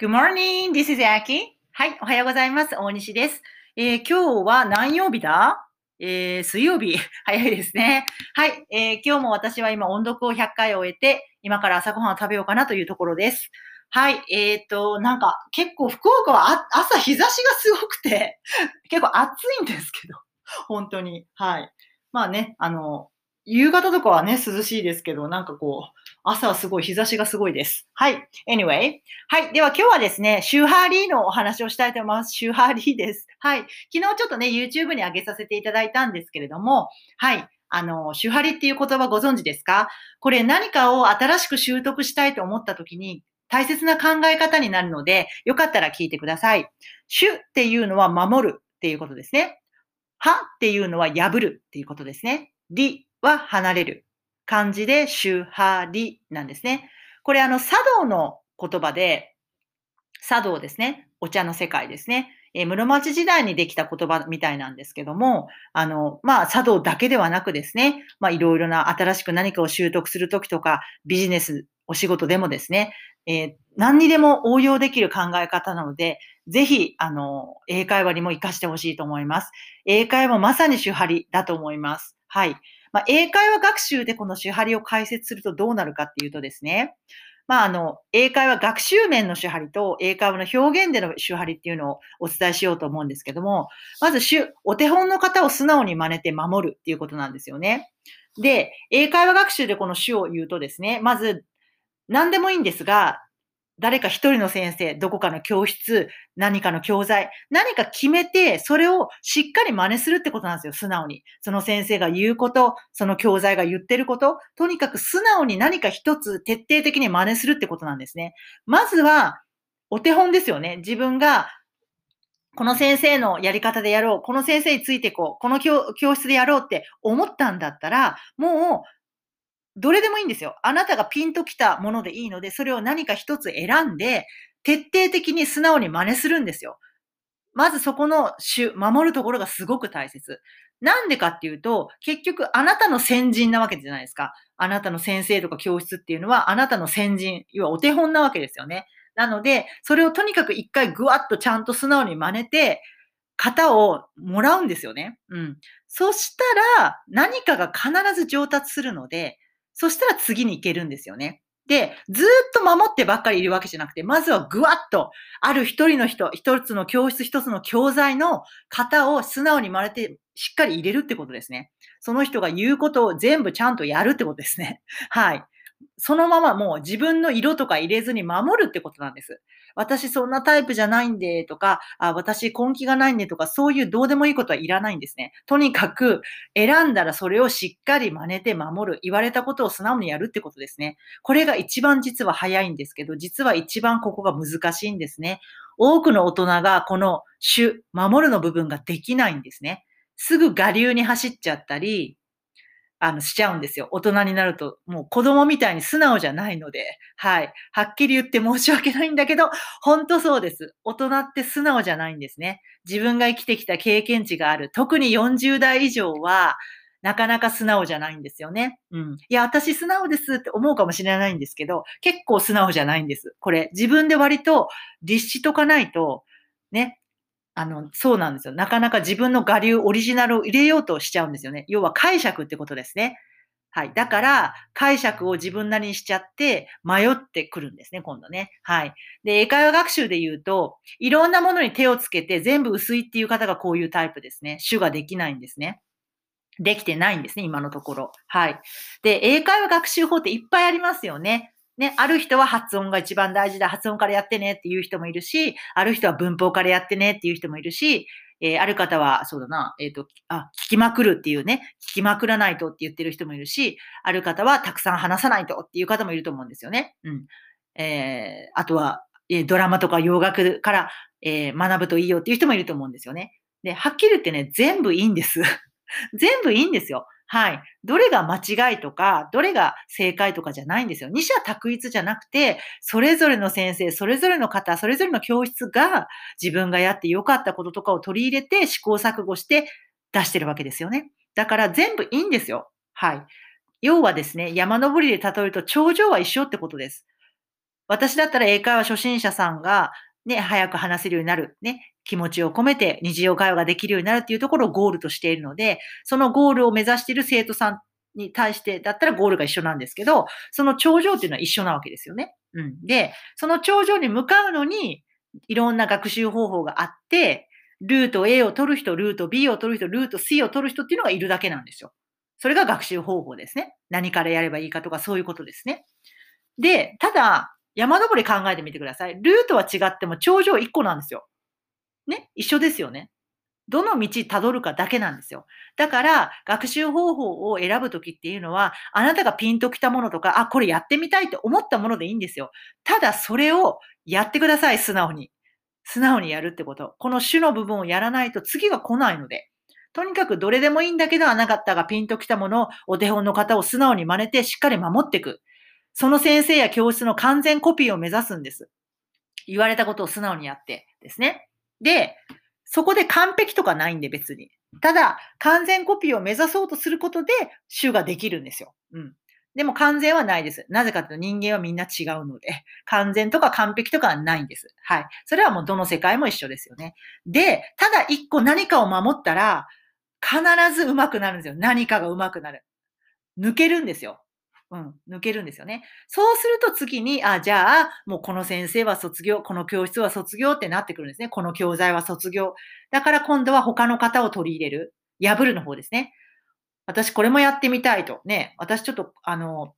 Good morning, this is Aki. はい、おはようございます。大西です。えー今日は何曜日だえー水曜日。早いですね。はい、えー今日も私は今音読を100回終えて、今から朝ごはんを食べようかなというところです。はい、えっ、と、なんか結構福岡は朝日差しがすごくて、結構暑いんですけど、本当に。はい。まあね、あの、夕方とかはね、涼しいですけど、なんかこう、朝はすごい日差しがすごいです。はい。Anyway。はい。では今日はですね、シューハーリーのお話をしたいと思います。シューハーリーです。はい。昨日ちょっとね、YouTube に上げさせていただいたんですけれども、はい。あの、シューハリっていう言葉ご存知ですか？これ何かを新しく習得したいと思った時に大切な考え方になるので、よかったら聞いてください。シュっていうのは守るっていうことですね。はっていうのは破るっていうことですね。りは離れる。漢字でシュハリなんですね。これあの茶道の言葉で、茶道ですね。お茶の世界ですね。えー室町時代にできた言葉みたいなんですけども、あの、まあ、茶道だけではなくですね、まあ、いろいろな新しく何かを習得するときとか、ビジネス、お仕事でもですね、えー何にでも応用できる考え方なので、ぜひ、あの、英会話にも活かしてほしいと思います。英会話まさに手張りだと思います。はい。まあ、英会話学習でこの手張りを解説するとどうなるかっていうとですね、まあ、あの、英会話学習面の手張りと英会話の表現での手張りっていうのをお伝えしようと思うんですけども、まず、お手本の方を素直に真似て守るっていうことなんですよね。で、英会話学習でこの手を言うとですね、まず、何でもいいんですが、誰か一人の先生、どこかの教室、何かの教材、何か決めて、それをしっかり真似するってことなんですよ、素直に。その先生が言うこと、その教材が言ってること、とにかく素直に何か一つ徹底的に真似するってことなんですね。まずは、お手本ですよね。自分が、この先生のやり方でやろう、この先生についてこう、この教教室でやろうって思ったんだったら、もう、どれでもいいんですよ。あなたがピンときたものでいいので、それを何か一つ選んで、徹底的に素直に真似するんですよ。まずそこの主、守るところがすごく大切。なんでかっていうと、結局あなたの先人なわけじゃないですか。あなたの先生とか教室っていうのはあなたの先人、要はお手本なわけですよね。なので、それをとにかく一回ぐわっとちゃんと素直に真似て、型をもらうんですよね。うん。そしたら、何かが必ず上達するので、そしたら次に行けるんですよね。で、ずっと守ってばっかりいるわけじゃなくて、まずはぐわっと、ある一人の人、一つの教室、一つの教材の型を素直にまれて、しっかり入れるってことですね。その人が言うことを全部ちゃんとやるってことですね。はい。そのままもう自分の色とか入れずに守るってことなんです。私そんなタイプじゃないんでとか、あ私根気がないんでとか、そういうどうでもいいことはいらないんですね。とにかく選んだらそれをしっかり真似て守る。言われたことを素直にやるってことですね。これが一番実は早いんですけど、実は一番ここが難しいんですね。多くの大人がこの主、守るの部分ができないんですね。すぐ我流に走っちゃったり、あの、しちゃうんですよ。大人になると、もう子供みたいに素直じゃないので、はい。はっきり言って申し訳ないんだけど、本当そうです。大人って素直じゃないんですね。自分が生きてきた経験値がある。特に40代以上は、なかなか素直じゃないんですよね。うん。いや、私素直ですって思うかもしれないんですけど、結構素直じゃないんです。これ、自分で割と律しとかないと、ね、あの、そうなんですよ。なかなか自分の我流、オリジナルを入れようとしちゃうんですよね。要は解釈ってことですね。はい。だから、解釈を自分なりにしちゃって、迷ってくるんですね、今度ね。はい。で、英会話学習で言うと、いろんなものに手をつけて、全部薄いっていう方がこういうタイプですね。主ができないんですね。できてないんですね、今のところ。はい。で、英会話学習法っていっぱいありますよね。ね、ある人は発音が一番大事だ、発音からやってねっていう人もいるし、ある人は文法からやってねっていう人もいるし、えーある方は、そうだな、えっ、と、あ、聞きまくるっていうね、聞きまくらないとって言ってる人もいるし、ある方はたくさん話さないとっていう方もいると思うんですよね。うん。えーあとは、えドラマとか洋楽から、え学ぶといいよっていう人もいると思うんですよね。で、はっきり言ってね、全部いいんです。全部いいんですよ。はい。どれが間違いとか、どれが正解とかじゃないんですよ。二者択一じゃなくて、それぞれの先生、それぞれの方、それぞれの教室が自分がやって良かったこととかを取り入れて試行錯誤して出してるわけですよね。だから全部いいんですよ。はい。要はですね、山登りで例えると頂上は一緒ってことです。私だったら英会話初心者さんがね、早く話せるようになる、ね、気持ちを込めて日常会話ができるようになるっていうところをゴールとしているので、そのゴールを目指している生徒さんに対してだったらゴールが一緒なんですけど、その頂上っていうのは一緒なわけですよね。うん。で、その頂上に向かうのに、いろんな学習方法があって、ルート A を取る人、ルート B を取る人、ルート C を取る人っていうのがいるだけなんですよ。それが学習方法ですね。何からやればいいかとかそういうことですね。で、ただ、山登り考えてみてください。ルートは違っても頂上1個なんですよ。ね一緒ですよね。どの道辿るかだけなんですよ。だから、学習方法を選ぶときっていうのは、あなたがピンときたものとか、あ、これやってみたいと思ったものでいいんですよ。ただ、それをやってください、素直に。素直にやるってこと。この種の部分をやらないと次が来ないので。とにかくどれでもいいんだけど、あなたがピンときたものを、お手本の方を素直に真似てしっかり守っていく。その先生や教室の完全コピーを目指すんです。言われたことを素直にやってですね。で、そこで完璧とかないんで別に。ただ、完全コピーを目指そうとすることで、主ができるんですよ。うん。でも完全はないです。なぜかというと人間はみんな違うので、完全とか完璧とかはないんです。はい。それはもうどの世界も一緒ですよね。で、ただ一個何かを守ったら、必ず上手くなるんですよ。何かが上手くなる。抜けるんですよ。うん、抜けるんですよね。そうすると次に、あ、じゃあ、もうこの先生は卒業、この教室は卒業ってなってくるんですね。この教材は卒業。だから今度は他の方を取り入れる。破るの方ですね。私これもやってみたいと。ね、私ちょっと、あの、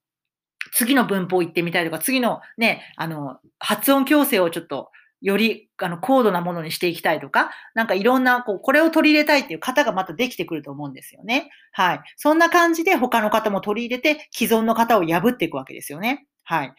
次の文法言ってみたいとか、次のね、あの、発音矯正をちょっとよりあの高度なものにしていきたいとか、なんかいろんな、こう、これを取り入れたいっていう方がまたできてくると思うんですよね。はい。そんな感じで他の方も取り入れて、既存の方を破っていくわけですよね。はい。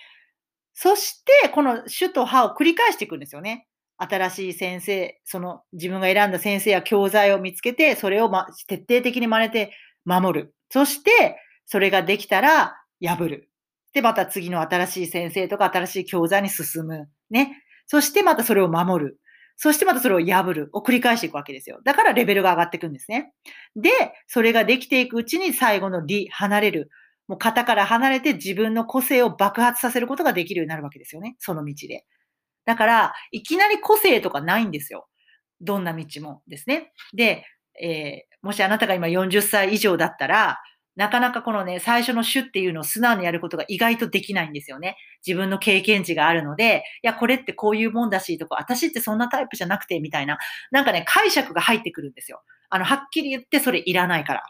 そして、この主と歯を繰り返していくんですよね。新しい先生、その自分が選んだ先生や教材を見つけて、それを、ま、徹底的に真似て守る。そして、それができたら破る。で、また次の新しい先生とか新しい教材に進む。ね。そしてまたそれを守る。そしてまたそれを破るを繰り返していくわけですよ。だからレベルが上がっていくんですね。で、それができていくうちに最後の理、離れる。もう型から離れて自分の個性を爆発させることができるようになるわけですよね。その道で。だから、いきなり個性とかないんですよ。どんな道もですね。で、えー、もしあなたが今40歳以上だったら、なかなかこのね、最初の主っていうのを素直にやることが意外とできないんですよね。自分の経験値があるので、いや、これってこういうもんだし、とか、私ってそんなタイプじゃなくて、みたいな、なんかね、解釈が入ってくるんですよ。あの、はっきり言ってそれいらないから。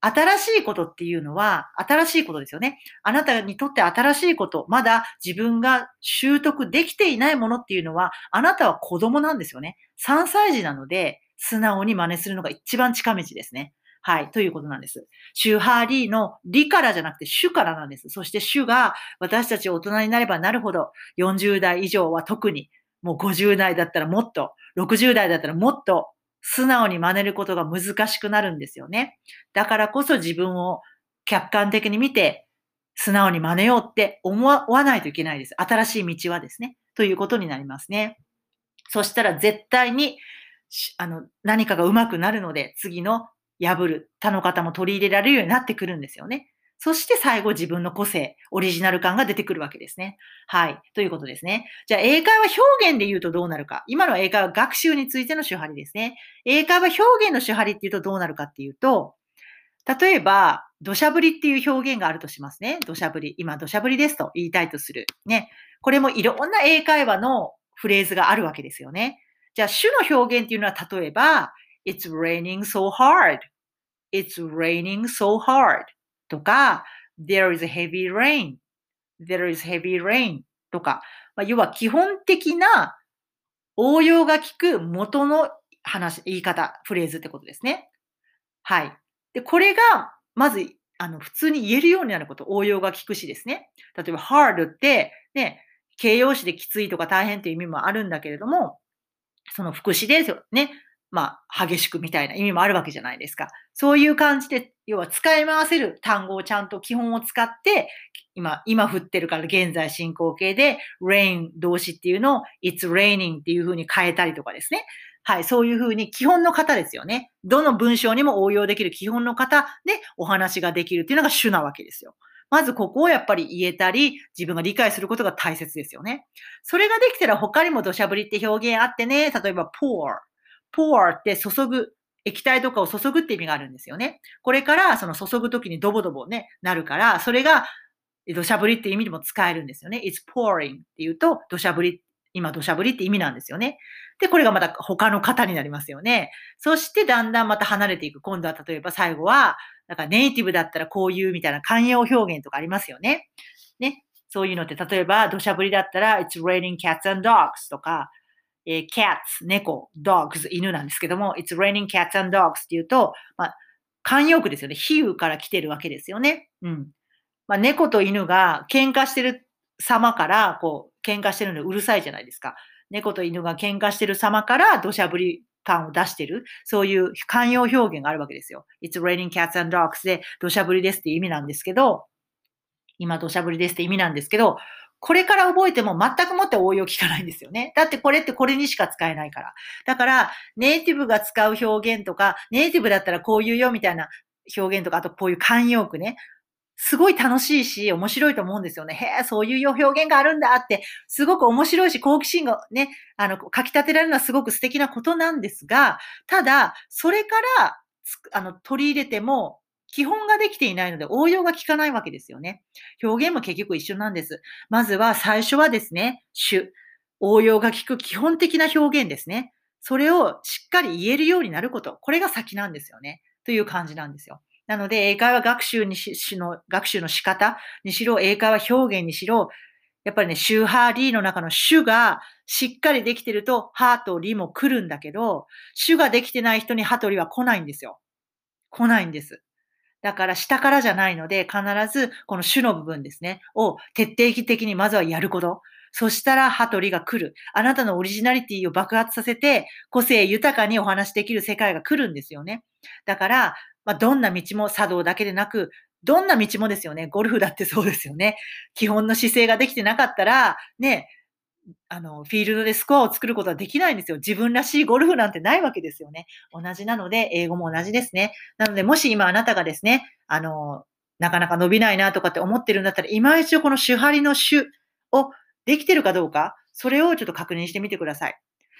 新しいことっていうのは、新しいことですよね。あなたにとって新しいこと、まだ自分が習得できていないものっていうのは、あなたは子供なんですよね。3歳児なので、素直に真似するのが一番近道ですね。はい、ということなんです。シュハーリーの理からじゃなくて主からなんです。そして主が私たち大人になればなるほど、40代以上は特に、もう50代だったらもっと、60代だったらもっと素直に真似ることが難しくなるんですよね。だからこそ自分を客観的に見て、素直に真似ようって思わないといけないです。新しい道はですね。ということになりますね。そしたら絶対に、あの、何かが上手くなるので、次の破る、他の方も取り入れられるようになってくるんですよね。そして最後自分の個性、オリジナル感が出てくるわけですね。はい。ということですね。じゃあ英会話表現で言うとどうなるか。今のは英会話学習についての手張りですね。英会話表現の手張りっていうとどうなるかっていうと、例えば、土砂降りっていう表現があるとしますね。土砂降り。今、土砂降りですと言いたいとする。ね。これもいろんな英会話のフレーズがあるわけですよね。じゃあ、主の表現っていうのは例えば、It's raining so hard. It's raining so hard. とか、There is heavy rain. There is heavy rain. とか、まあ、要は基本的な応用が効く元の話、言い方、フレーズってことですね。はい。で、これが、まず、あの、普通に言えるようになること、応用が効くしですね。例えば、hard って、ね、形容詞できついとか大変という意味もあるんだけれども、その副詞ですよね。まあ、激しくみたいな意味もあるわけじゃないですか。そういう感じで、要は使い回せる単語をちゃんと基本を使って、今、今降ってるから現在進行形で、rain 動詞っていうのを it's raining っていう風に変えたりとかですね。はい、そういう風に基本の方ですよね。どの文章にも応用できる基本の方でお話ができるっていうのが主なわけですよ。まずここをやっぱり言えたり、自分が理解することが大切ですよね。それができたら他にも土砂降りって表現あってね、例えば pour。Pour って注ぐ。液体とかを注ぐって意味があるんですよね。これからその注ぐときにドボドボね、なるから、それが土砂降りって意味でも使えるんですよね。it's pouring って言うと土砂降り、今土砂降りって意味なんですよね。で、これがまた他の方になりますよね。そしてだんだんまた離れていく。今度は例えば最後は、なんかネイティブだったらこういうみたいな慣用表現とかありますよね。ね。そういうのって、例えば土砂降りだったら、it's raining cats and dogs とか、えー、cats、猫、dogs、犬なんですけども、it's raining cats and dogs って言うと、まあ、慣用句ですよね。比喩から来てるわけですよね。うん。まあ、猫と犬が喧嘩してる様から、こう、喧嘩してるのでうるさいじゃないですか。猫と犬が喧嘩してる様から土砂降り感を出してる、そういう慣用表現があるわけですよ。It's raining cats and dogs で土砂降りですって意味なんですけど、今土砂降りですって意味なんですけど、これから覚えても全くもって応用聞かないんですよね。だってこれってこれにしか使えないから。だから、ネイティブが使う表現とか、ネイティブだったらこういうよみたいな表現とか、あとこういう慣用句ね。すごい楽しいし、面白いと思うんですよね。へえ、そういう表現があるんだって、すごく面白いし、好奇心がね、あの、書き立てられるのはすごく素敵なことなんですが、ただ、それから、あの、取り入れても、基本ができていないので応用が効かないわけですよね。表現も結局一緒なんです。まずは最初はですね、主。応用が効く基本的な表現ですね。それをしっかり言えるようになること。これが先なんですよね。という感じなんですよ。なので、英会話学習にしの、学習の仕方にしろ、英会話表現にしろ、やっぱりね、シューハーリーの中の主がしっかりできてると、ハーとリも来るんだけど、主ができてない人にハとリは来ないんですよ。来ないんです。だから下からじゃないので、必ずこの主の部分ですね、を徹底的にまずはやること。そしたら、ハとリが来る。あなたのオリジナリティを爆発させて、個性豊かにお話しできる世界が来るんですよね。だから、まあ、どんな道も茶道だけでなく、どんな道もですよね。ゴルフだってそうですよね。基本の姿勢ができてなかったら、ね、あの、フィールドでスコアを作ることはできないんですよ。自分らしいゴルフなんてないわけですよね。同じなので、英語も同じですね。なので、もし今あなたがですね、あの、なかなか伸びないなとかって思ってるんだったら、今一度この手張りの手をできてるかどうか、それをちょっと確認してみてください。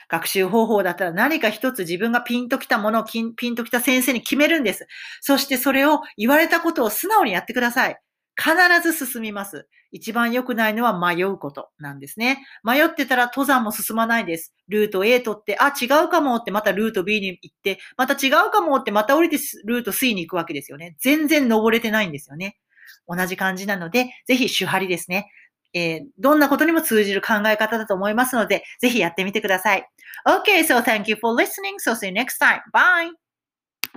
学習方法だったら何か一つ自分がピンときたものをピンときた先生に決めるんです。そしてそれを言われたことを素直にやってください。必ず進みます。一番良くないのは迷うことなんですね。迷ってたら登山も進まないです。ルート A 取って、あ、違うかもってまたルート B に行って、また違うかもってまた降りてルート C に行くわけですよね。全然登れてないんですよね。同じ感じなので、ぜひ手張りですね。えー、どんなことにも通じる考え方だと思いますので、ぜひやってみてください。Okay, so thank you for listening. So see you next time. Bye!